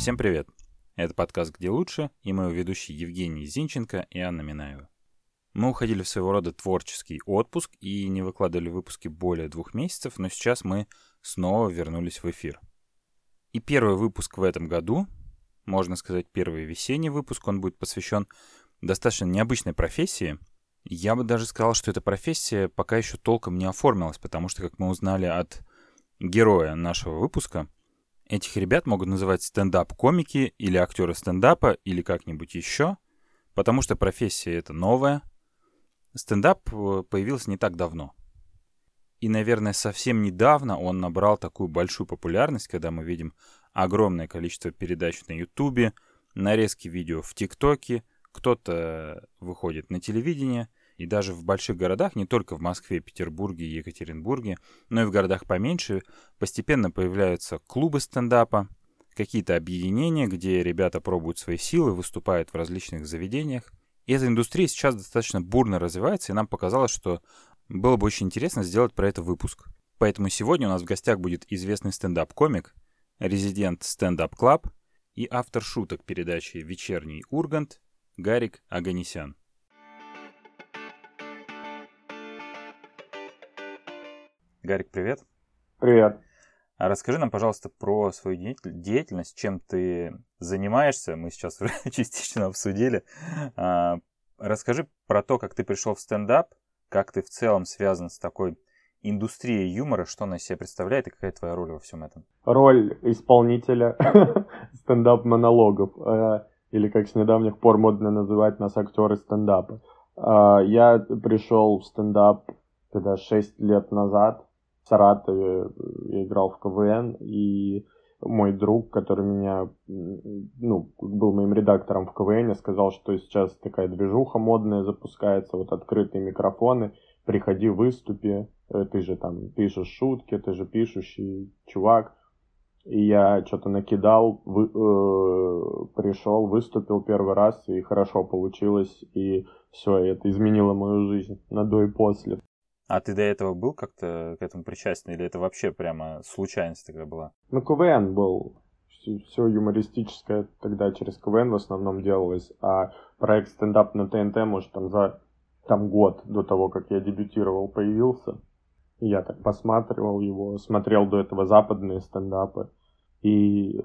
Всем привет! Это подкаст «Где лучше» и мы ведущие Евгений Зинченко и Анна Минаева. Мы уходили в своего рода творческий отпуск и не выкладывали выпуски более двух месяцев, но сейчас мы снова вернулись в эфир. И первый выпуск в этом году, можно сказать, первый весенний выпуск, он будет посвящен достаточно необычной профессии. Я бы даже сказал, что эта профессия пока еще толком не оформилась, потому что, как мы узнали от героя нашего выпуска, этих ребят могут называть стендап-комики или актеры стендапа или как-нибудь еще, потому что профессия это новая. Стендап э, появился не так давно. И, наверное, совсем недавно он набрал такую большую популярность, когда мы видим огромное количество передач на Ютубе, нарезки видео в ТикТоке, кто-то выходит на телевидение, и даже в больших городах, не только в Москве, Петербурге Екатеринбурге, но и в городах поменьше, постепенно появляются клубы стендапа, какие-то объединения, где ребята пробуют свои силы, выступают в различных заведениях. И эта индустрия сейчас достаточно бурно развивается, и нам показалось, что было бы очень интересно сделать про это выпуск. Поэтому сегодня у нас в гостях будет известный стендап-комик, резидент стендап клаб и автор шуток передачи «Вечерний Ургант» Гарик Аганисян. Гарик, привет. Привет. А расскажи нам, пожалуйста, про свою деятельность, чем ты занимаешься. Мы сейчас уже частично обсудили. А, расскажи про то, как ты пришел в стендап, как ты в целом связан с такой индустрией юмора, что она из себя представляет и какая твоя роль во всем этом? Роль исполнителя стендап-монологов. Э, или как с недавних пор модно называть нас актеры стендапа. А, я пришел в стендап когда 6 лет назад в Саратове я играл в КВН, и мой друг, который меня, ну, был моим редактором в КВН, сказал, что сейчас такая движуха модная запускается, вот открытые микрофоны, приходи, выступи, э, ты же там пишешь шутки, ты же пишущий чувак, и я что-то накидал, вы, э, пришел, выступил первый раз, и хорошо получилось, и все, это изменило мою жизнь на до и после. А ты до этого был как-то к этому причастен, или это вообще прямо случайность такая была? Ну, КВН был. Все юмористическое тогда через КВН в основном делалось, а проект стендап на ТНТ, может, там за там год до того, как я дебютировал, появился. Я так посматривал его, смотрел до этого западные стендапы. И э,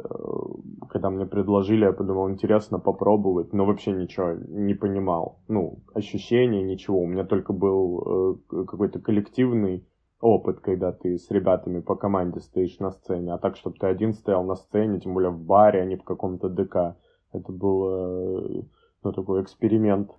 когда мне предложили, я подумал, интересно попробовать, но вообще ничего не понимал. Ну, ощущения, ничего. У меня только был э, какой-то коллективный опыт, когда ты с ребятами по команде стоишь на сцене. А так, чтобы ты один стоял на сцене, тем более в баре, а не в каком-то ДК. Это был, э, ну, такой эксперимент.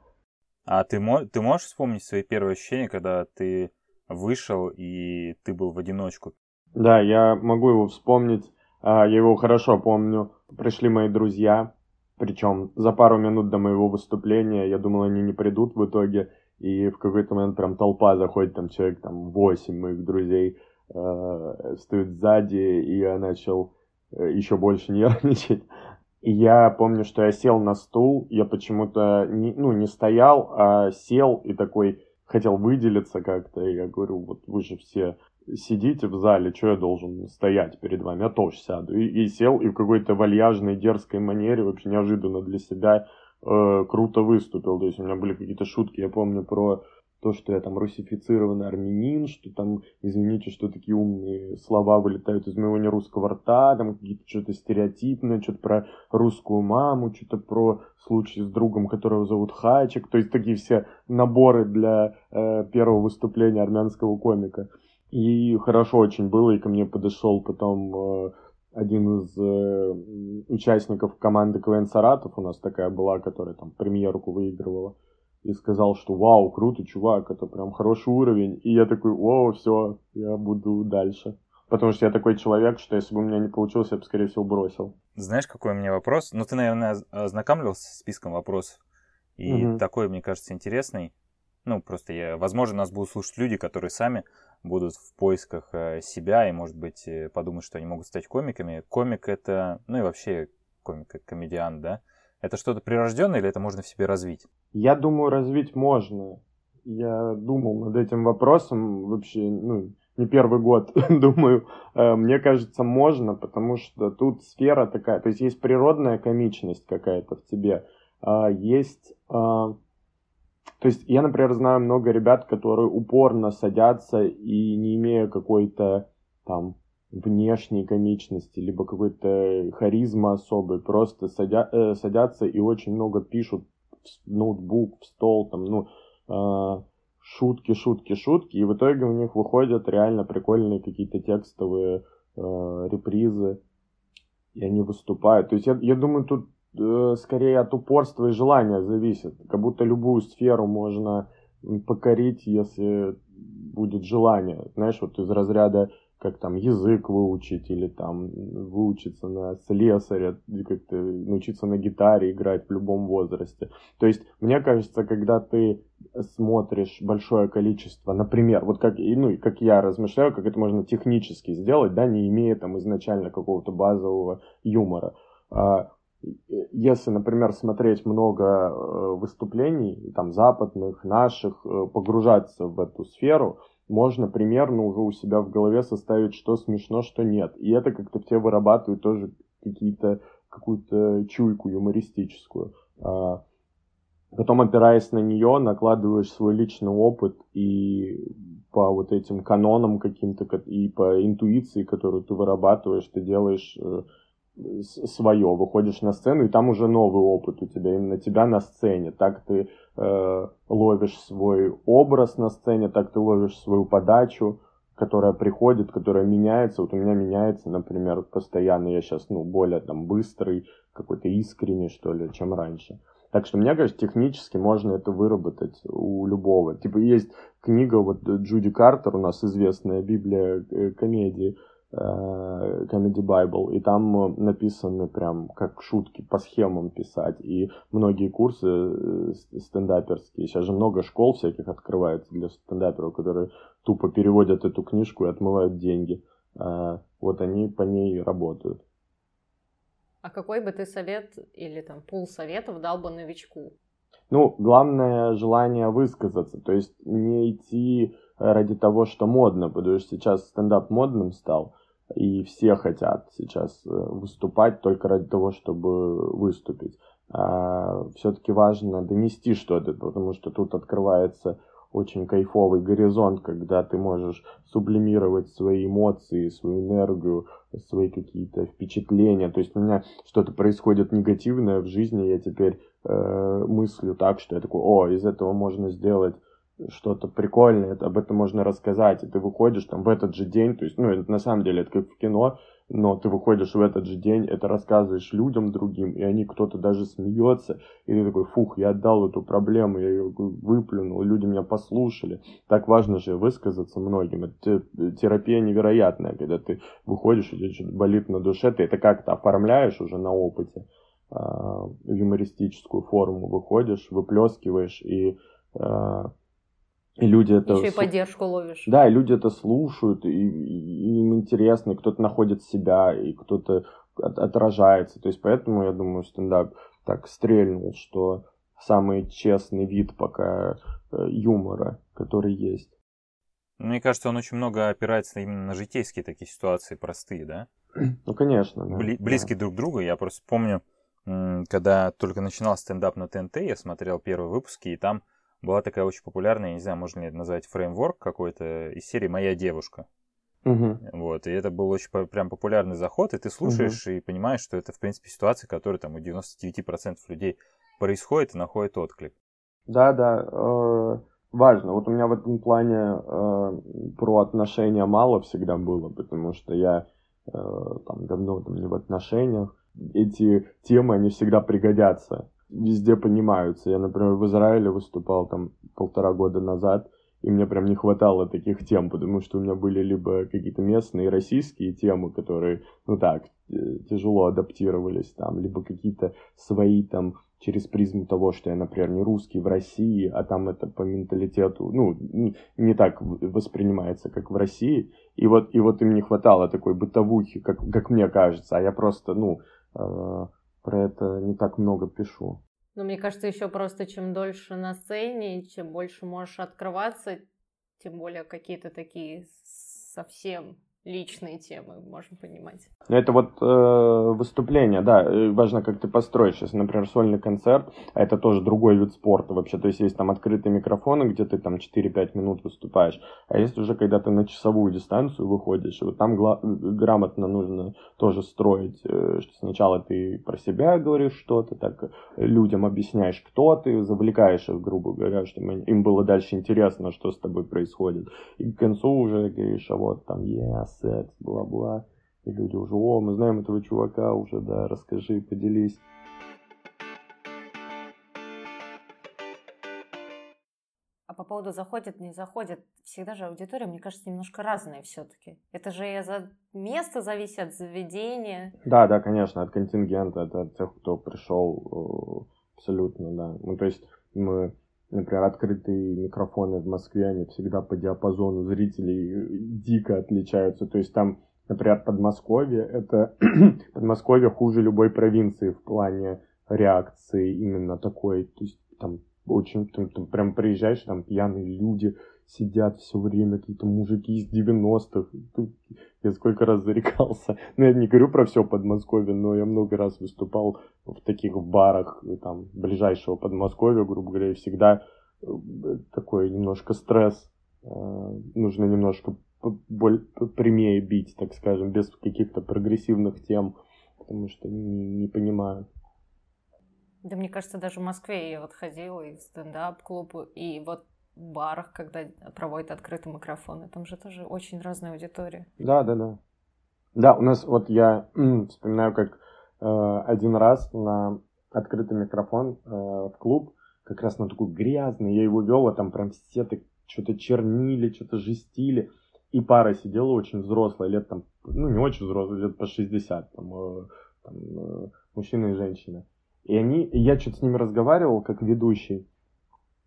А ты, ты можешь вспомнить свои первые ощущения, когда ты вышел и ты был в одиночку. Да, я могу его вспомнить. А, я его хорошо помню. Пришли мои друзья, причем за пару минут до моего выступления, я думал, они не придут в итоге. И в какой-то момент прям толпа заходит, там человек, там, восемь моих друзей э, стоит сзади, и я начал э, еще больше нервничать. И я помню, что я сел на стул, я почему-то не, ну, не стоял, а сел и такой, хотел выделиться как-то, и я говорю, вот вы же все сидите в зале, что я должен стоять перед вами, я тоже сяду. И, и сел, и в какой-то вальяжной, дерзкой манере, вообще неожиданно для себя, э, круто выступил. То есть у меня были какие-то шутки, я помню про то, что я там русифицированный армянин, что там, извините, что такие умные слова вылетают из моего нерусского рта, там какие-то что-то стереотипное, что-то про русскую маму, что-то про случай с другом, которого зовут Хачик, то есть такие все наборы для э, первого выступления армянского комика. И хорошо очень было, и ко мне подошел потом э, один из э, участников команды КВН Саратов, у нас такая была, которая там премьерку выигрывала и сказал, что вау, круто, чувак, это прям хороший уровень. И я такой, о, все, я буду дальше. Потому что я такой человек, что если бы у меня не получилось, я бы, скорее всего, бросил. Знаешь, какой у меня вопрос? Ну, ты, наверное, ознакомился с списком вопросов. И угу. такой, мне кажется, интересный. Ну, просто я, возможно, нас будут слушать люди, которые сами будут в поисках э, себя и, может быть, э, подумают, что они могут стать комиками. Комик это, ну и вообще комик, комедиан, да? Это что-то прирожденное или это можно в себе развить? Я думаю, развить можно. Я думал над этим вопросом вообще, ну, не первый год, думаю, э, мне кажется, можно, потому что тут сфера такая, то есть есть природная комичность какая-то в тебе, а есть... То есть я, например, знаю много ребят, которые упорно садятся и не имея какой-то там внешней комичности, либо какой-то харизмы особой, просто садя, э, садятся и очень много пишут в ноутбук, в стол, там, ну, э, шутки, шутки, шутки, и в итоге у них выходят реально прикольные какие-то текстовые э, репризы, и они выступают. То есть я, я думаю, тут скорее от упорства и желания зависит. Как будто любую сферу можно покорить, если будет желание. Знаешь, вот из разряда как там язык выучить или там выучиться на слесаря, как-то научиться на гитаре играть в любом возрасте. То есть, мне кажется, когда ты смотришь большое количество, например, вот как, ну, как я размышляю, как это можно технически сделать, да, не имея там изначально какого-то базового юмора. Если, например, смотреть много э, выступлений, там, западных, наших, э, погружаться в эту сферу, можно примерно уже у себя в голове составить, что смешно, что нет. И это как-то в тебе вырабатывает тоже какие-то, какую-то чуйку юмористическую. А, потом, опираясь на нее, накладываешь свой личный опыт и по вот этим канонам каким-то, и по интуиции, которую ты вырабатываешь, ты делаешь э, свое, выходишь на сцену, и там уже новый опыт у тебя, именно тебя на сцене. Так ты э, ловишь свой образ на сцене, так ты ловишь свою подачу, которая приходит, которая меняется. Вот у меня меняется, например, постоянно. Я сейчас, ну, более там быстрый, какой-то искренний, что ли, чем раньше. Так что, мне кажется, технически можно это выработать у любого. Типа, есть книга, вот Джуди Картер, у нас известная Библия э, комедии, Э, Comedy Bible, и там э, написаны прям как шутки по схемам писать, и многие курсы э, стендаперские, сейчас же много школ всяких открывается для стендаперов, которые тупо переводят эту книжку и отмывают деньги. Вот они по ней работают. А какой бы ты совет или там пул советов дал бы новичку? Ну, главное желание высказаться, то есть не идти ради того, что модно, потому что сейчас стендап модным стал, и все хотят сейчас э, выступать только ради того, чтобы выступить. А, все-таки важно донести что-то, потому что тут открывается очень кайфовый горизонт, когда ты можешь сублимировать свои эмоции, свою энергию, свои какие-то впечатления. То есть у меня что-то происходит негативное в жизни, я теперь э, мыслю так, что я такой, о, из этого можно сделать что-то прикольное, об этом можно рассказать, и ты выходишь там в этот же день, то есть, ну, это, на самом деле, это как в кино, но ты выходишь в этот же день, это рассказываешь людям другим, и они, кто-то даже смеется, и ты такой, фух, я отдал эту проблему, я ее выплюнул, люди меня послушали. Так важно же высказаться многим, это терапия невероятная, когда ты выходишь, и тебе что-то болит на душе, ты это как-то оформляешь уже на опыте, в юмористическую форму выходишь, выплескиваешь, и а, и люди это... Еще и поддержку ловишь. Да, и люди это слушают, и, и им интересно, и кто-то находит себя, и кто-то от, отражается. То есть поэтому, я думаю, стендап так стрельнул, что самый честный вид пока э, юмора, который есть. Мне кажется, он очень много опирается именно на житейские такие ситуации, простые, да? Ну, конечно. Да, Бли- близкие да. друг к другу. Я просто помню, когда только начинал стендап на ТНТ, я смотрел первые выпуски, и там была такая очень популярная, я не знаю, можно ли это назвать фреймворк какой-то из серии «Моя девушка». Угу. Вот, и это был очень прям популярный заход, и ты слушаешь угу. и понимаешь, что это, в принципе, ситуация, которая там у 99% людей происходит и находит отклик. Да, да, э, важно. Вот у меня в этом плане э, про отношения мало всегда было, потому что я э, там давно там не в отношениях. Эти темы, они всегда пригодятся везде понимаются. Я, например, в Израиле выступал там полтора года назад, и мне прям не хватало таких тем, потому что у меня были либо какие-то местные российские темы, которые, ну так, тяжело адаптировались там, либо какие-то свои там через призму того, что я, например, не русский в России, а там это по менталитету, ну, не так воспринимается, как в России. И вот, и вот им не хватало такой бытовухи, как, как мне кажется, а я просто, ну, э, про это не так много пишу. Но мне кажется, еще просто чем дольше на сцене, чем больше можешь открываться, тем более какие-то такие совсем личные темы, можем понимать. Это вот э, выступление, да, важно, как ты построишь. Если, например, сольный концерт, а это тоже другой вид спорта вообще, то есть есть там открытые микрофоны, где ты там 4-5 минут выступаешь, а есть уже, когда ты на часовую дистанцию выходишь, вот там гла- грамотно нужно тоже строить, э, что сначала ты про себя говоришь что-то, так людям объясняешь, кто ты, завлекаешь их, грубо говоря, чтобы им было дальше интересно, что с тобой происходит. И к концу уже говоришь, а вот там, yes, секс, бла-бла. И люди уже, о, мы знаем этого чувака уже, да, расскажи, поделись. А по поводу заходит, не заходит, всегда же аудитория, мне кажется, немножко разная все-таки. Это же и за место зависит, от заведения. Да, да, конечно, от контингента, это от тех, кто пришел, э, абсолютно, да. Ну, то есть мы Например, открытые микрофоны в Москве, они всегда по диапазону зрителей э, дико отличаются. То есть там, например, Подмосковье, это Подмосковье хуже любой провинции в плане реакции именно такой. То есть там очень, там, там прям приезжаешь, там пьяные люди, сидят все время какие-то мужики из 90-х. Я сколько раз зарекался. Ну, я не говорю про все Подмосковье, но я много раз выступал в таких барах там ближайшего Подмосковья, грубо говоря, и всегда э, такой немножко стресс. Э, нужно немножко прямее бить, так скажем, без каких-то прогрессивных тем, потому что не, не понимаю. Да мне кажется, даже в Москве я вот ходила и в стендап-клуб, и вот барах, когда проводят открытые микрофоны. Там же тоже очень разная аудитория. Да, да, да. Да, у нас вот я вспоминаю, как э, один раз на открытый микрофон э, в клуб, как раз на такой грязный, я его вел, а там прям все так что-то чернили, что-то жестили. И пара сидела очень взрослая, лет там, ну не очень взрослая, лет по 60, там, э, там э, мужчина и женщина. И они, и я что-то с ними разговаривал, как ведущий,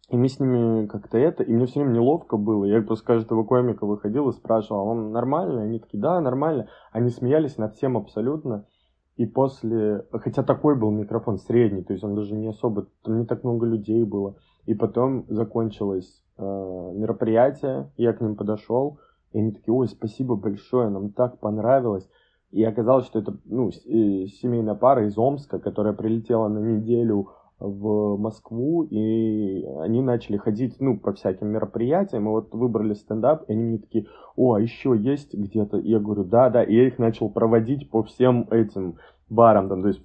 и мы с ними как-то это, и мне все время неловко было. Я после каждого комика выходил и спрашивал, а вам нормально? Они такие, да, нормально. Они смеялись над всем абсолютно. И после, хотя такой был микрофон средний, то есть он даже не особо, там не так много людей было. И потом закончилось э, мероприятие, я к ним подошел, и они такие, ой, спасибо большое, нам так понравилось. И оказалось, что это ну, э, семейная пара из Омска, которая прилетела на неделю в Москву, и они начали ходить, ну, по всяким мероприятиям, и вот выбрали стендап, и они мне такие, о, а еще есть где-то? И я говорю, да, да, и я их начал проводить по всем этим баром, там, то есть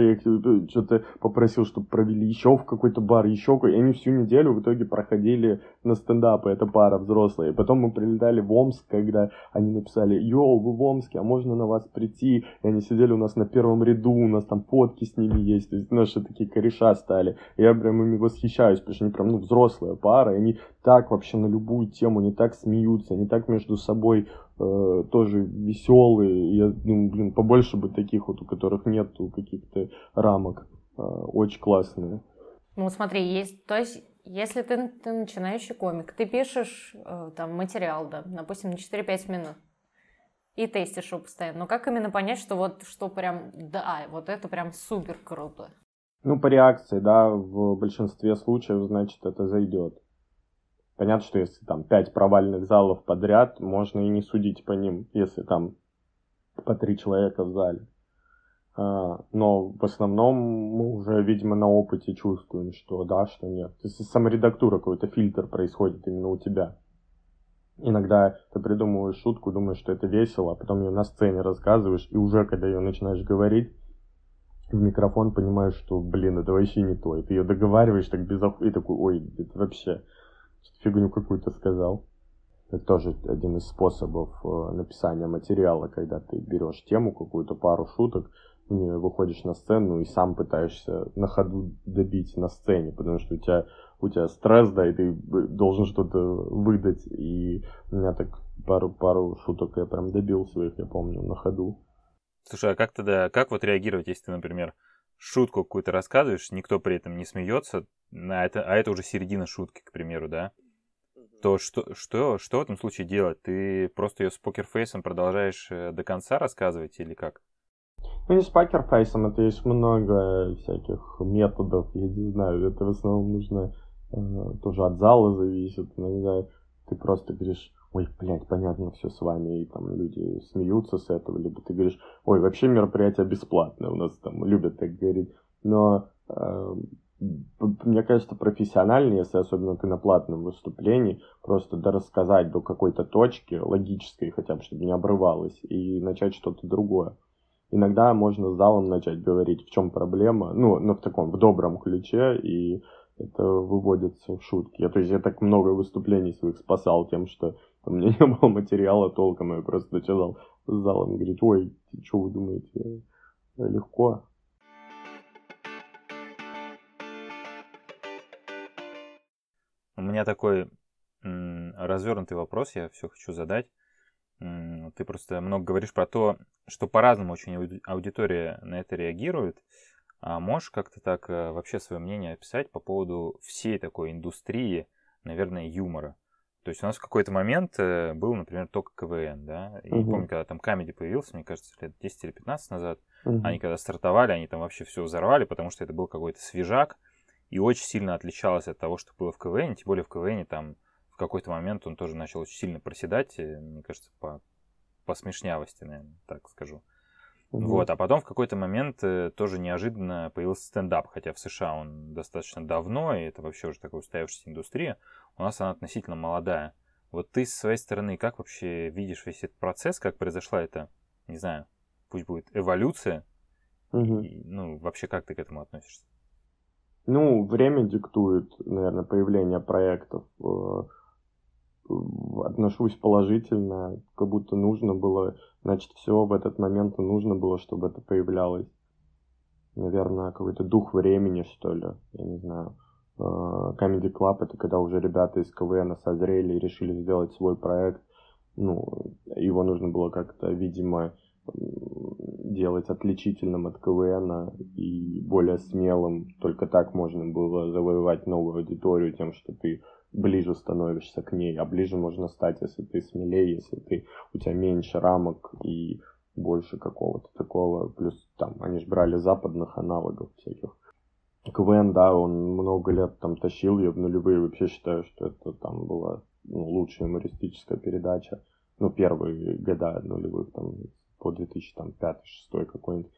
я их э, что-то попросил, чтобы провели еще в какой-то бар, еще какой. И они всю неделю в итоге проходили на стендапы, это пара взрослая. Потом мы прилетали в Омск, когда они написали, йоу, вы в Омске, а можно на вас прийти? И они сидели у нас на первом ряду, у нас там фотки с ними есть, то есть наши такие кореша стали. Я прям ими восхищаюсь, потому что они прям, ну, взрослая пара, и они так вообще на любую тему, они так смеются, они так между собой э, тоже веселые. Я, ну, блин, побольше бы таких вот, у которых нету каких-то рамок. Э, очень классные. Ну, смотри, есть, то есть, если ты, ты начинающий комик, ты пишешь э, там материал, да, допустим, на 4-5 минут, и тестишь его постоянно. Но как именно понять, что вот, что прям, да, вот это прям супер круто? Ну, по реакции, да, в большинстве случаев, значит, это зайдет. Понятно, что если там пять провальных залов подряд, можно и не судить по ним, если там по три человека в зале. А, но в основном мы уже, видимо, на опыте чувствуем, что да, что нет. То есть саморедактура, какой-то фильтр происходит именно у тебя. Иногда ты придумываешь шутку, думаешь, что это весело, а потом ее на сцене рассказываешь, и уже когда ее начинаешь говорить, в микрофон понимаешь, что, блин, это вообще не то. И ты ее договариваешь так без и такой, ой, это вообще фигню какую-то сказал. Это тоже один из способов э, написания материала, когда ты берешь тему, какую-то пару шуток, выходишь на сцену и сам пытаешься на ходу добить на сцене, потому что у тебя, у тебя стресс, да, и ты должен что-то выдать. И у меня так пару, пару шуток я прям добил своих, я помню, на ходу. Слушай, а как тогда, как вот реагировать, если ты, например, шутку какую-то рассказываешь, никто при этом не смеется, а это, а это уже середина шутки, к примеру, да? то что, что, что в этом случае делать? Ты просто ее с покерфейсом продолжаешь э, до конца рассказывать или как? Ну, не с покерфейсом, это есть много всяких методов, я не знаю, это в основном нужно э, тоже от зала зависит. Иногда ты просто говоришь, ой, блядь, понятно все с вами, и там люди смеются с этого, либо ты говоришь, ой, вообще мероприятие бесплатное, у нас там любят так говорить, но э, мне кажется, профессиональнее, если особенно ты на платном выступлении, просто да рассказать до какой-то точки логической хотя бы, чтобы не обрывалось, и начать что-то другое. Иногда можно с залом начать говорить, в чем проблема, ну, но в таком, в добром ключе, и это выводится в шутки. Я, то есть я так много выступлений своих спасал тем, что у меня не было материала толком, я просто начинал с залом говорить, ой, что вы думаете, легко. У меня такой развернутый вопрос, я все хочу задать. Ты просто много говоришь про то, что по-разному очень аудитория на это реагирует. А можешь как-то так э, вообще свое мнение описать по поводу всей такой индустрии, наверное, юмора? То есть у нас в какой-то момент э, был, например, только КВН, да, и угу. помню, когда там Камеди появился, мне кажется, лет 10 или 15 назад, угу. они когда стартовали, они там вообще все взорвали, потому что это был какой-то свежак, и очень сильно отличалось от того, что было в КВН, тем более в КВН там в какой-то момент он тоже начал очень сильно проседать, э, мне кажется, по, по смешнявости, наверное, так скажу. Угу. Вот, а потом в какой-то момент э, тоже неожиданно появился стендап, хотя в США он достаточно давно, и это вообще уже такая устоявшаяся индустрия. У нас она относительно молодая. Вот ты с своей стороны как вообще видишь весь этот процесс, как произошла эта, не знаю, пусть будет эволюция, угу. и, ну, вообще как ты к этому относишься? Ну, время диктует, наверное, появление проектов. Э, отношусь положительно, как будто нужно было, значит, все в этот момент нужно было, чтобы это появлялось. Наверное, какой-то дух времени, что ли, я не знаю. Э, Comedy Club это когда уже ребята из КВН созрели и решили сделать свой проект. Ну, его нужно было как-то, видимо, делать отличительным от КВН и более смелым. Только так можно было завоевать новую аудиторию тем, что ты ближе становишься к ней, а ближе можно стать, если ты смелее, если ты у тебя меньше рамок и больше какого-то такого. Плюс там они же брали западных аналогов всяких. КВН, да, он много лет там тащил, я в нулевые вообще считаю, что это там была ну, лучшая юмористическая передача. Ну, первые года нулевых, там, по 2005-2006 какой-нибудь.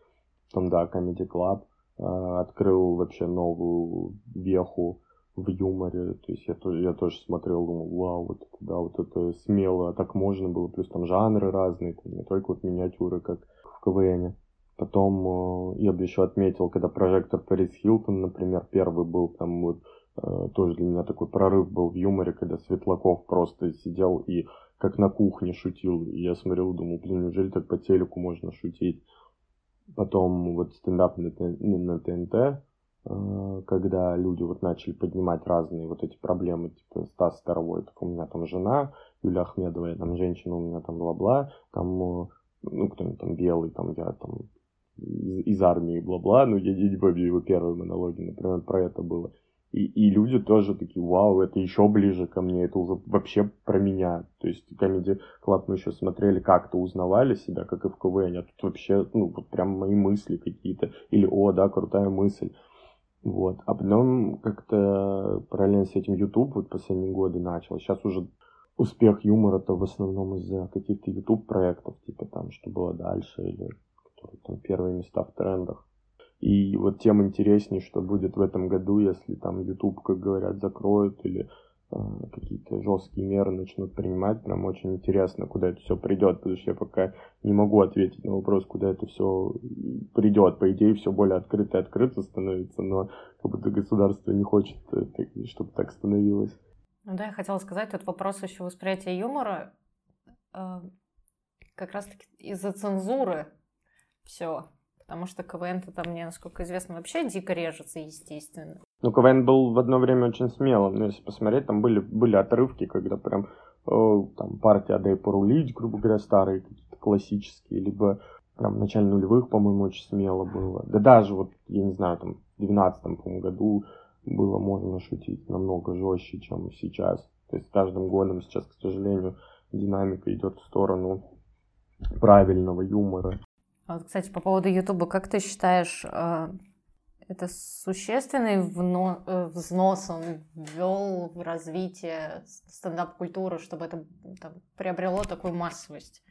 Потом, да, Comedy Club э, открыл вообще новую веху в юморе, то есть я я тоже смотрел, думал, вау, вот это, да, вот это смело, а так можно было, плюс там жанры разные, там, не только вот миниатюры, как в КВН. Потом э, я бы еще отметил, когда прожектор Пэрис Хилтон, например, первый был, там вот э, тоже для меня такой прорыв был в юморе, когда Светлаков просто сидел и как на кухне шутил. И я смотрел, думал, блин, неужели так по телеку можно шутить? Потом вот стендап на, на ТНТ, когда люди вот начали поднимать разные вот эти проблемы, типа Стас Старовойтов, у меня там жена, Юля Ахмедова, я там женщина, у меня там бла-бла, там, э, ну, кто-нибудь там белый, там я там из, из армии, бла-бла, ну, я не помню его первые монологи, например, про это было. И, и люди тоже такие, вау, это еще ближе ко мне, это уже вообще про меня. То есть Comedy Club мы еще смотрели, как-то узнавали себя, как и в КВН, а тут вообще, ну, вот прям мои мысли какие-то. Или, о, да, крутая мысль. Вот. А потом как-то параллельно с этим YouTube вот последние годы начал. Сейчас уже успех юмора-то в основном из-за каких-то YouTube проектов, типа там, что было дальше, или которые там первые места в трендах. И вот тем интереснее, что будет в этом году, если там YouTube, как говорят, закроют, или какие-то жесткие меры начнут принимать, прям очень интересно, куда это все придет, потому что я пока не могу ответить на вопрос, куда это все придет. По идее, все более открыто и открыто становится, но как будто государство не хочет, э, чтобы так становилось. Ну да, я хотела сказать, тут вопрос еще восприятия юмора э, как раз-таки из-за цензуры все. Потому что КВН-то там мне, насколько известно, вообще дико режется, естественно. Ну, КВН был в одно время очень смелым. Но если посмотреть, там были, были отрывки, когда прям э, там партия «Дай порулить», грубо говоря, старые какие-то классические, либо прям в начале нулевых, по-моему, очень смело было. Да даже вот, я не знаю, там в 12 году было можно шутить намного жестче, чем сейчас. То есть с каждым годом сейчас, к сожалению, динамика идет в сторону правильного юмора. А вот, кстати, по поводу Ютуба, как ты считаешь, э, Это существенный. Э, взнос он ввел в развитие стендап-культуры, чтобы это там, приобрело такую массовость.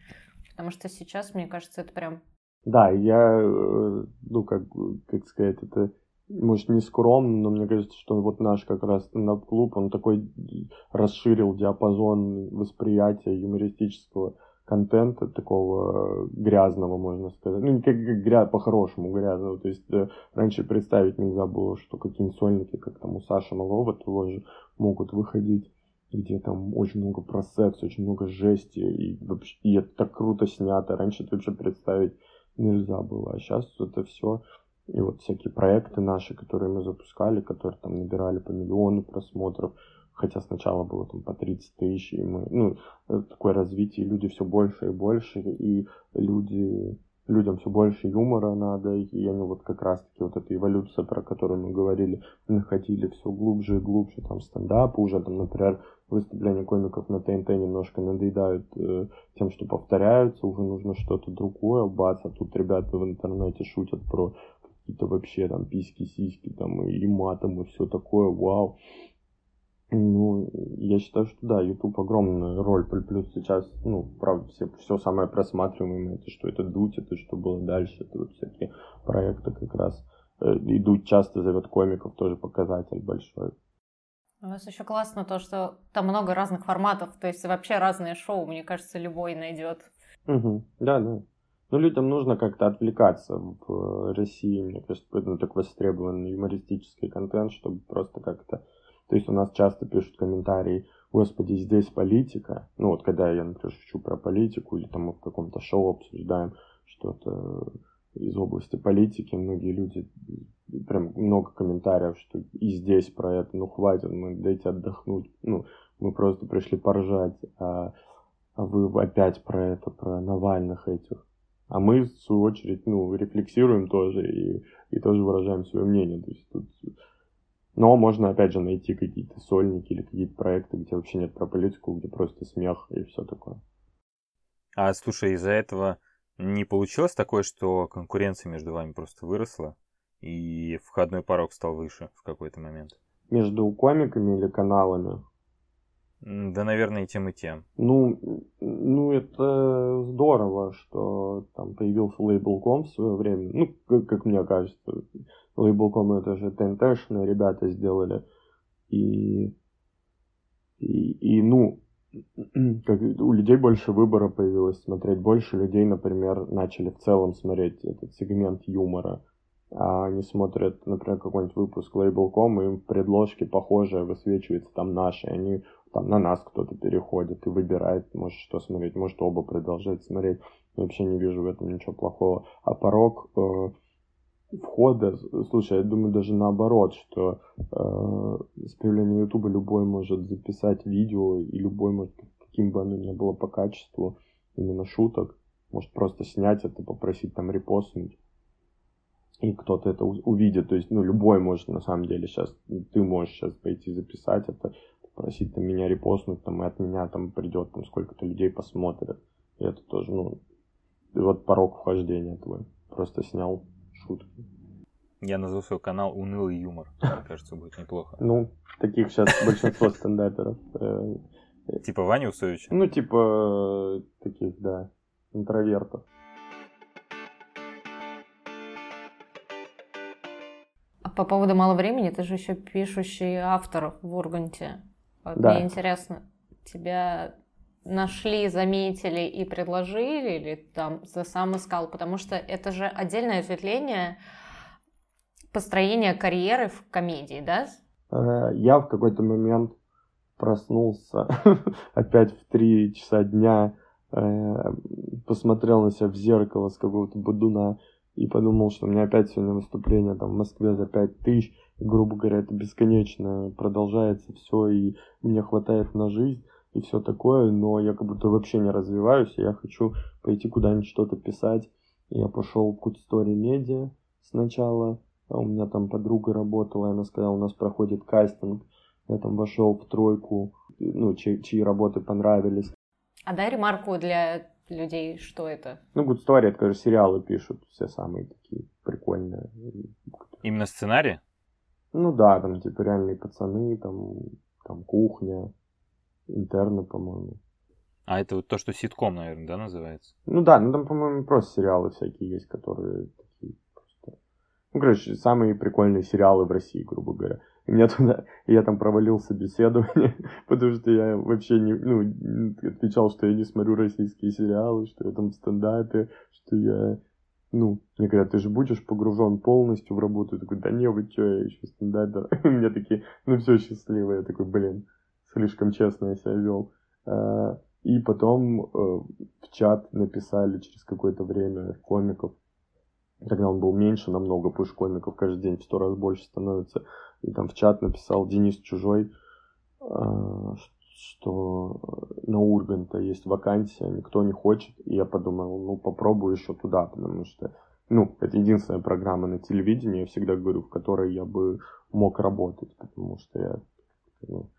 Потому что сейчас, мне кажется, это прям... Да, я, э, ну, как, как сказать, это, может, не скромно, но мне кажется, что вот наш как раз стендап-клуб, он такой расширил диапазон восприятия юмористического контента такого грязного, можно сказать. Ну, не как, как по-хорошему грязного. То есть э, раньше представить нельзя было, что какие-нибудь сольники, как там у Саши Малова, того же, могут выходить где там очень много про секс, очень много жести, и, вообще, и это так круто снято. Раньше это вообще представить нельзя было, а сейчас это все и вот всякие проекты наши, которые мы запускали, которые там набирали по миллиону просмотров, хотя сначала было там по 30 тысяч, и мы, ну, такое развитие, люди все больше и больше, и люди, людям все больше юмора надо, и они вот как раз-таки вот эта эволюция, про которую мы говорили, находили все глубже и глубже, там стендапы уже, там, например, выступления комиков на ТНТ немножко надоедают э, тем, что повторяются, уже нужно что-то другое, бац, а тут ребята в интернете шутят про какие-то вообще там письки, сиськи, там и, и матом, и все такое, вау. Ну, я считаю, что да, YouTube огромную роль, плюс сейчас, ну, правда, все, все самое просматриваемое, это что это дуть, это что было дальше, это вот всякие проекты как раз. Э, идут часто зовет комиков, тоже показатель большой. У вас еще классно то, что там много разных форматов, то есть вообще разные шоу, мне кажется, любой найдет. Угу, да, да. Ну, людям нужно как-то отвлекаться в России, мне кажется, поэтому так востребован юмористический контент, чтобы просто как-то то есть у нас часто пишут комментарии, господи, здесь политика. Ну вот когда я, например, шучу про политику или там мы в каком-то шоу обсуждаем что-то из области политики, многие люди, прям много комментариев, что и здесь про это, ну хватит, мы дайте отдохнуть, ну мы просто пришли поржать, а, а вы опять про это, про Навальных этих. А мы, в свою очередь, ну, рефлексируем тоже и, и тоже выражаем свое мнение. То есть тут но можно, опять же, найти какие-то сольники или какие-то проекты, где вообще нет про политику, где просто смех и все такое. А слушай, из-за этого не получилось такое, что конкуренция между вами просто выросла, и входной порог стал выше в какой-то момент? Между комиками или каналами? Да, наверное, и тем, и тем. Ну, ну это здорово, что там появился лейбл.com в свое время. Ну, как, как мне кажется, лейбл.com это же ТНТшные ребята сделали. И, и, и ну, как у людей больше выбора появилось смотреть. Больше людей, например, начали в целом смотреть этот сегмент юмора. А они смотрят, например, какой-нибудь выпуск Label.com, и им в предложке похожее высвечивается там наши. Они там на нас кто-то переходит и выбирает, может, что смотреть, может, оба продолжать смотреть. Я вообще не вижу в этом ничего плохого. А порог э, входа, слушай, я думаю даже наоборот, что э, с появлением Ютуба любой может записать видео, и любой может, каким бы оно ни было по качеству, именно шуток, может просто снять это, попросить там репостнуть и кто-то это увидит. То есть, ну, любой может, на самом деле, сейчас, ты можешь сейчас пойти записать это, просить там, меня репостнуть, там, и от меня там придет, там, сколько-то людей посмотрят. И это тоже, ну, вот порог вхождения твой. Просто снял шутки. Я назову свой канал «Унылый юмор». Мне кажется, будет неплохо. Ну, таких сейчас большинство стендаперов. Э, типа Ваня Усовича? Ну, типа таких, да, интровертов. А по поводу мало времени, ты же еще пишущий автор в Урганте. Вот да. Мне интересно, тебя нашли, заметили и предложили, или там ты сам искал? Потому что это же отдельное ответвление построения карьеры в комедии, да? Я в какой-то момент проснулся опять в три часа дня, э, посмотрел на себя в зеркало с какого-то будуна и подумал, что у меня опять сегодня выступление там в Москве за пять тысяч, грубо говоря, это бесконечно продолжается все, и мне хватает на жизнь и все такое, но я как будто вообще не развиваюсь, и я хочу пойти куда-нибудь что-то писать. Я пошел в Good Story Media сначала, а у меня там подруга работала, и она сказала, у нас проходит кастинг. Я там вошел в тройку, ну, чьи, чьи работы понравились. А дай ремарку для людей, что это? Ну, Good Story, это, конечно, сериалы пишут, все самые такие прикольное. Именно сценарий? Ну да, там типа реальные пацаны, там, там кухня, интерны, по-моему. А это вот то, что ситком, наверное, да, называется? Ну да, ну там, по-моему, просто сериалы всякие есть, которые такие просто... Ну, короче, самые прикольные сериалы в России, грубо говоря. И меня туда, и я там провалил собеседование, потому что я вообще не, ну, отвечал, что я не смотрю российские сериалы, что я там в стендапе, что я, ну, мне говорят, ты же будешь погружен полностью в работу. Я такой, да не, вы что, я еще стендапер. И мне такие, ну все, счастливо. Я такой, блин, слишком честно я себя вел. А, и потом э, в чат написали через какое-то время комиков, когда он был меньше намного, потому что комиков каждый день в сто раз больше становится. И там в чат написал Денис Чужой, э, что на Урганта есть вакансия, никто не хочет. И я подумал, ну попробую еще туда, потому что ну, это единственная программа на телевидении, я всегда говорю, в которой я бы мог работать, потому что я ну,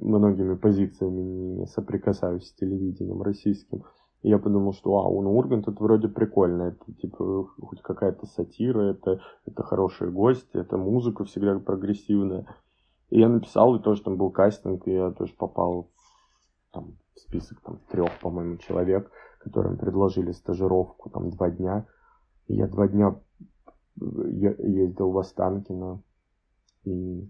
многими позициями не соприкасаюсь с телевидением российским. И я подумал, что а, ну Ургант это вроде прикольно, это типа хоть какая-то сатира, это, это хорошие гости, это музыка всегда прогрессивная. И я написал, и тоже там был кастинг, и я тоже попал в, там, в список там, трех, по-моему, человек, которым предложили стажировку там два дня. И я два дня э, ездил в Останкино и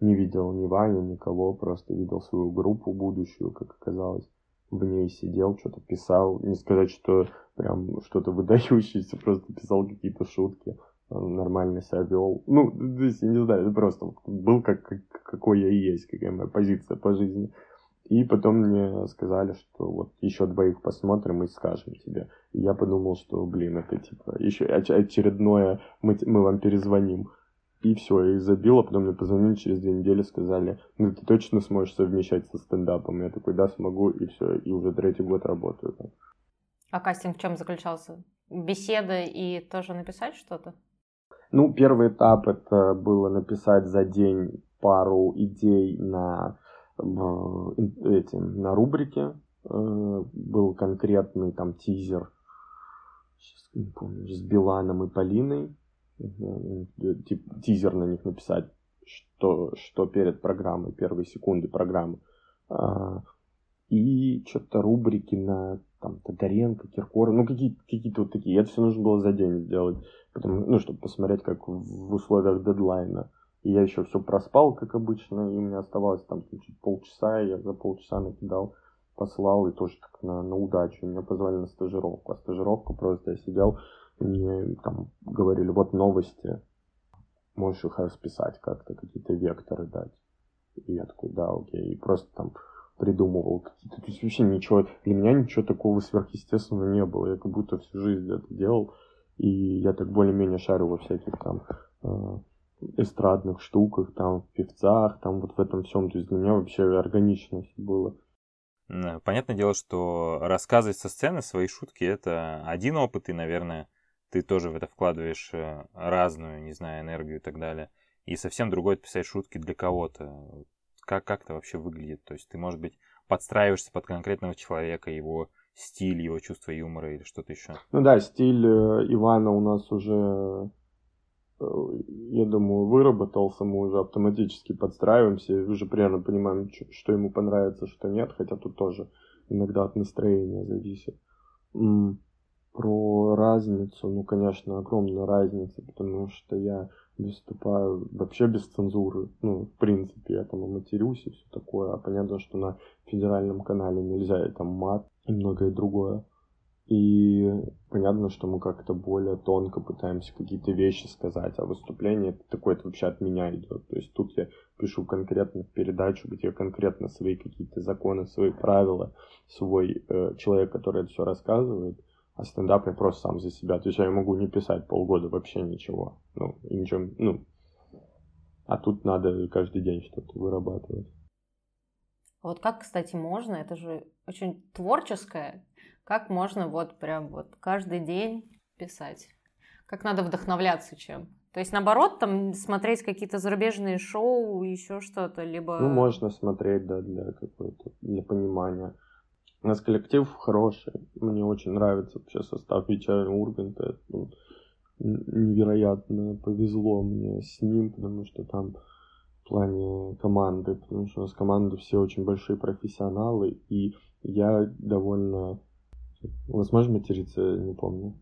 не видел ни Ваню, никого, просто видел свою группу будущую, как оказалось. В ней сидел, что-то писал. Не сказать, что прям что-то выдающееся, просто писал какие-то шутки. Нормально себя вел. Ну, то есть, я не знаю, это просто был как, как, какой я и есть, какая моя позиция по жизни. И потом мне сказали, что вот еще двоих посмотрим и скажем тебе. И я подумал, что, блин, это типа еще очередное, мы, мы вам перезвоним. И все, я их забил, а потом мне позвонили через две недели, сказали, ну ты точно сможешь совмещать со стендапом? Я такой, да, смогу, и все, и уже третий год работаю. А кастинг в чем заключался? Беседы и тоже написать что-то? Ну, первый этап это было написать за день пару идей на этим, на рубрике. Э, был конкретный там тизер, сейчас не помню, с Биланом и Полиной тизер на них написать, что, что перед программой, первые секунды программы. А, и что-то рубрики на там Тодоренко, Киркоров, ну какие-то какие вот такие. Это все нужно было за день сделать, потому, ну, чтобы посмотреть, как в условиях дедлайна. И я еще все проспал, как обычно, и у меня оставалось там чуть полчаса, я за полчаса накидал, послал, и тоже так на, на удачу. Меня позвали на стажировку. А стажировку просто я сидел, мне там говорили, вот новости, можешь их расписать как-то, какие-то векторы дать. И я такой, да, окей. И просто там придумывал какие-то... То есть вообще ничего... Для меня ничего такого сверхъестественного не было. Я как будто всю жизнь это делал. И я так более-менее шарю во всяких там э, эстрадных штуках, там, в певцах, там вот в этом всем. То есть для меня вообще органично все было. Понятное дело, что рассказывать со сцены свои шутки — это один опыт, и, наверное, ты тоже в это вкладываешь э, разную, не знаю, энергию и так далее. И совсем другое писать шутки для кого-то. Как, как это вообще выглядит? То есть ты, может быть, подстраиваешься под конкретного человека, его стиль, его чувство юмора или что-то еще? Ну да, стиль э, Ивана у нас уже, э, я думаю, выработался, мы уже автоматически подстраиваемся, уже примерно понимаем, что ему понравится, что нет, хотя тут тоже иногда от настроения зависит. Про разницу, ну, конечно, огромная разница, потому что я выступаю вообще без цензуры. Ну, в принципе, я там и матерюсь и все такое. А понятно, что на федеральном канале нельзя и там мат и многое другое. И понятно, что мы как-то более тонко пытаемся какие-то вещи сказать, а выступление такое, это вообще от меня идет. То есть тут я пишу конкретно передачу, где конкретно свои какие-то законы, свои правила, свой э, человек, который это все рассказывает, а стендап я просто сам за себя отвечаю, я могу не писать полгода вообще ничего. Ну, и ничего, ну, а тут надо каждый день что-то вырабатывать. Вот как, кстати, можно, это же очень творческое, как можно вот прям вот каждый день писать? Как надо вдохновляться чем? То есть, наоборот, там смотреть какие-то зарубежные шоу, еще что-то, либо... Ну, можно смотреть, да, для какой-то, для понимания. У нас коллектив хороший. Мне очень нравится вообще состав вечернего Урганта. Ну, невероятно повезло мне с ним, потому что там в плане команды, потому что у нас команда все очень большие профессионалы, и я довольно... Возможно, материться, не помню.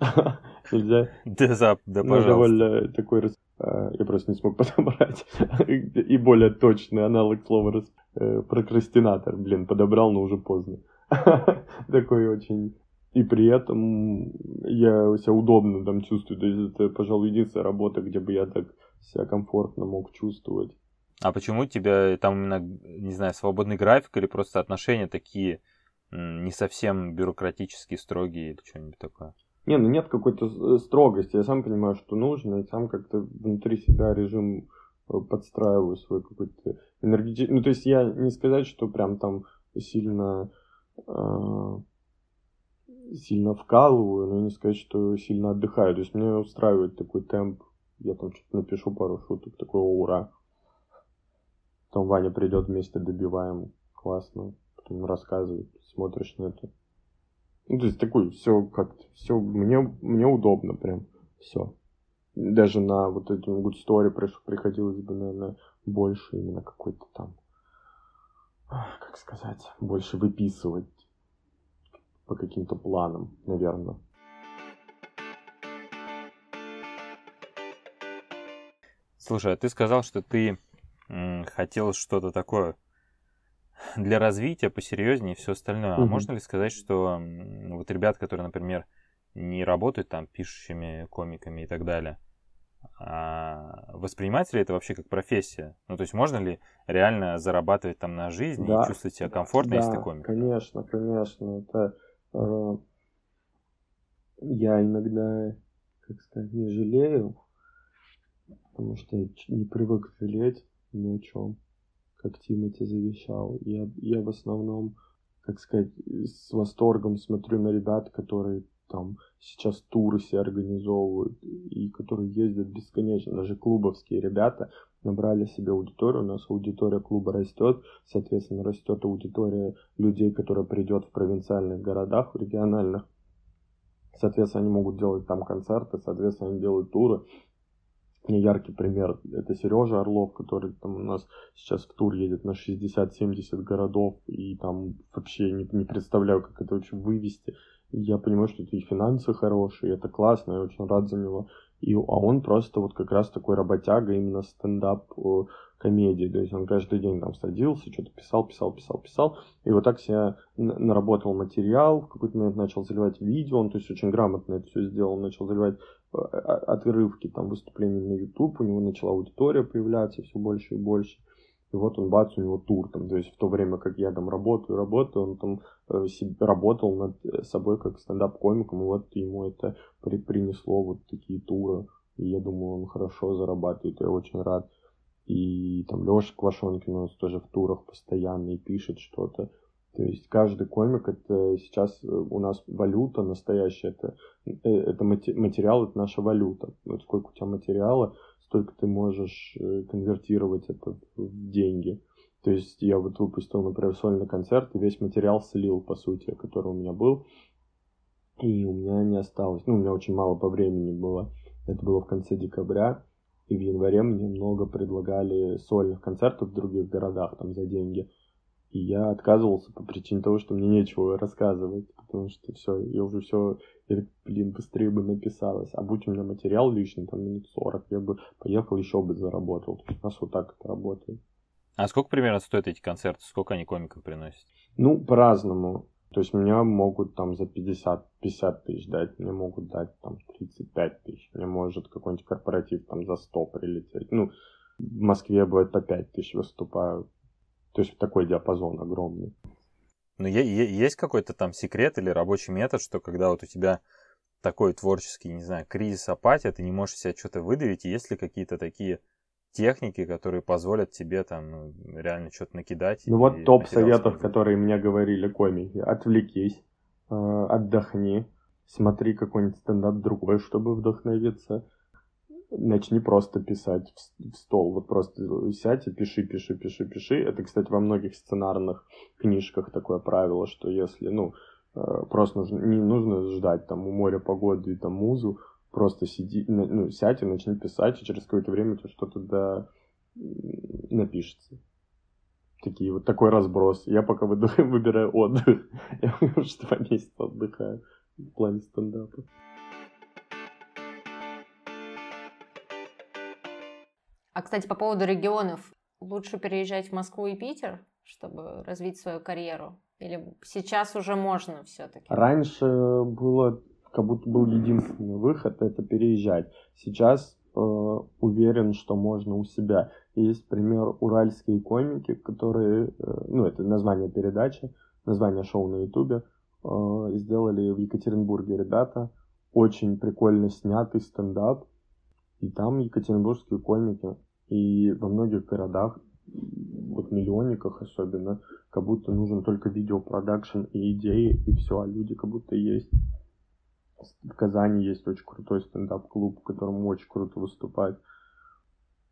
Нельзя? Да, да, да, пожалуйста. довольно такой... А, я просто не смог подобрать. И более точный аналог слова прокрастинатор. Блин, подобрал, но уже поздно. Такой очень и при этом я себя удобно там чувствую. То есть это, пожалуй, единственная работа, где бы я так себя комфортно мог чувствовать. А почему у тебя там именно, не знаю, свободный график или просто отношения такие не совсем бюрократические, строгие или что-нибудь такое? Не, ну нет какой-то э, строгости. Я сам понимаю, что нужно, и сам как-то внутри себя режим э, подстраиваю свой какой-то энергетический. Ну, то есть я не сказать, что прям там сильно э, сильно вкалываю, но не сказать, что сильно отдыхаю. То есть мне устраивает такой темп. Я там что-то напишу пару шуток, такого ура. Потом Ваня придет вместе добиваем. Классно. Потом рассказывает, смотришь на это. Ну, то есть такой, все как-то, все, мне, мне удобно прям, все. Даже на вот эту good story приходилось бы, наверное, больше именно какой-то там, как сказать, больше выписывать по каким-то планам, наверное. Слушай, а ты сказал, что ты хотел что-то такое для развития посерьезнее и все остальное. Угу. А можно ли сказать, что вот ребят, которые, например, не работают там пишущими комиками и так далее, а воспринимать ли это вообще как профессия? Ну, то есть можно ли реально зарабатывать там на жизнь да. и чувствовать себя комфортно, да, если ты комик? конечно, конечно. Это Э, я иногда, как сказать, не жалею, потому что я не привык жалеть ни о чем, как Тимати завещал. Я, я в основном, как сказать, с восторгом смотрю на ребят, которые там сейчас туры себе организовывают и которые ездят бесконечно. Даже клубовские ребята набрали себе аудиторию, у нас аудитория клуба растет, соответственно, растет аудитория людей, которая придет в провинциальных городах, в региональных. Соответственно, они могут делать там концерты, соответственно, они делают туры. Мне яркий пример – это Сережа Орлов, который там у нас сейчас в тур едет на 60-70 городов, и там вообще не, не представляю, как это вообще вывести. Я понимаю, что это и финансы хорошие, это классно, я очень рад за него. И, а он просто вот как раз такой работяга именно стендап э, комедии. То есть он каждый день там садился, что-то писал, писал, писал, писал. И вот так себе наработал материал, в какой-то момент начал заливать видео, он то есть очень грамотно это все сделал, начал заливать э, отрывки там выступлений на YouTube, у него начала аудитория появляться все больше и больше. И вот он, бац, у него тур там. То есть в то время, как я там работаю, работаю, он там э, себе, работал над э, собой как стендап-комиком, и вот ему это при, принесло вот такие туры. И я думаю, он хорошо зарабатывает, я очень рад. И там Леша Квашонкин у нас тоже в турах постоянно и пишет что-то. То есть каждый комик это сейчас э, у нас валюта настоящая, это, это материал, это наша валюта. Вот сколько у тебя материала, столько ты можешь э, конвертировать это в деньги. То есть я вот выпустил, например, сольный концерт, и весь материал слил, по сути, который у меня был. И у меня не осталось, ну, у меня очень мало по времени было. Это было в конце декабря. И в январе мне много предлагали сольных концертов в других городах, там, за деньги. И я отказывался по причине того, что мне нечего рассказывать, потому что все, я уже все я, блин, быстрее бы написалось. А будь у меня материал лишний, там минут 40, я бы поехал, еще бы заработал. У нас вот так это работает. А сколько примерно стоят эти концерты? Сколько они комиков приносят? Ну, по-разному. То есть меня могут там за 50, 50 тысяч дать, мне могут дать там 35 тысяч, мне может какой-нибудь корпоратив там за 100 прилететь. Ну, в Москве бывает по 5 тысяч выступаю. То есть такой диапазон огромный. Ну, есть какой-то там секрет или рабочий метод, что когда вот у тебя такой творческий, не знаю, кризис, апатия, ты не можешь себя что-то выдавить, и есть ли какие-то такие техники, которые позволят тебе там ну, реально что-то накидать? Ну вот топ советов, которые мне говорили комики. Отвлекись, э, отдохни, смотри какой-нибудь стендап другой, чтобы вдохновиться начни просто писать в, в стол. Вот просто сядь и пиши, пиши, пиши, пиши. Это, кстати, во многих сценарных книжках такое правило, что если, ну, э, просто нужно, не нужно ждать там у моря погоды и там музу, просто сиди, ну, сядь и начни писать, и через какое-то время тебя что-то да, напишется. Такие, вот такой разброс. Я пока выбираю отдых. Я уже два месяца отдыхаю в плане стендапа. А, кстати, по поводу регионов. Лучше переезжать в Москву и Питер, чтобы развить свою карьеру? Или сейчас уже можно все-таки? Раньше было, как будто был единственный выход, это переезжать. Сейчас э, уверен, что можно у себя. Есть пример уральские комики, которые, э, ну это название передачи, название шоу на ютубе, э, сделали в Екатеринбурге ребята. Очень прикольно снятый стендап. И там екатеринбургские комики. И во многих городах вот миллионниках особенно, как будто нужен только видеопродакшн и идеи, и все, а люди как будто есть. В Казани есть очень крутой стендап-клуб, в котором очень круто выступать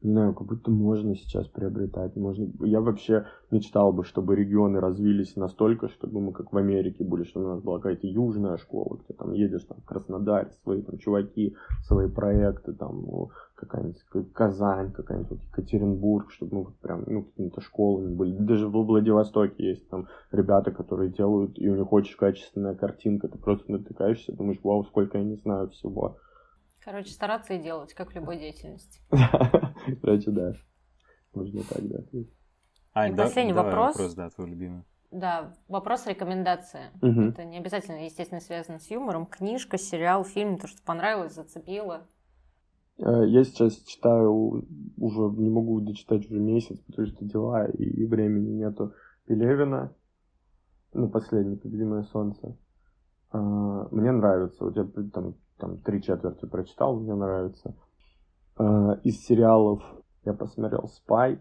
не знаю, как будто можно сейчас приобретать. Можно... Я вообще мечтал бы, чтобы регионы развились настолько, чтобы мы как в Америке были, чтобы у нас была какая-то южная школа, где там едешь там, в Краснодар, свои там чуваки, свои проекты, там ну, какая-нибудь Казань, какая-нибудь Екатеринбург, чтобы мы вот прям, ну, какими-то школами были. Даже в Владивостоке есть там ребята, которые делают, и у них очень качественная картинка, ты просто натыкаешься, думаешь, вау, сколько я не знаю всего. Короче, стараться и делать, как в любой деятельности. Короче, да. Можно так, да. Ань, и да, последний вопрос. вопрос, да, твой любимый. Да, вопрос рекомендация. Угу. Это не обязательно, естественно, связано с юмором. Книжка, сериал, фильм, то, что понравилось, зацепило. Э, я сейчас читаю, уже не могу дочитать уже месяц, потому что дела и времени нету. Пелевина, ну, последний, «Победимое солнце». Э, мне нравится. Вот я там там три четверти прочитал, мне нравится. Э, из сериалов я посмотрел «Спай»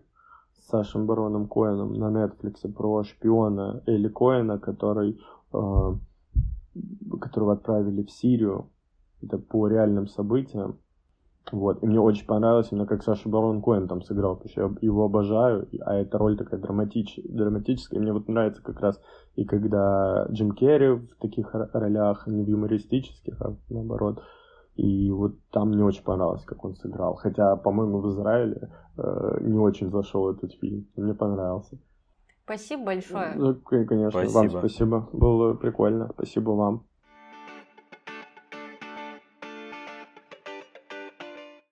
с Сашем Бароном Коэном на Netflix про шпиона Эли Коэна, который, э, которого отправили в Сирию. Это по реальным событиям. Вот. И мне очень понравилось именно как Саша Барон Коэн там сыграл, потому что я его обожаю, а эта роль такая драматич... драматическая. И мне вот нравится как раз и когда Джим Керри в таких ролях, не в юмористических, а наоборот. И вот там мне очень понравилось, как он сыграл. Хотя, по-моему, в Израиле э, не очень зашел этот фильм. Мне понравился. Спасибо большое. Ну, конечно, спасибо. вам спасибо. Было прикольно. Спасибо вам.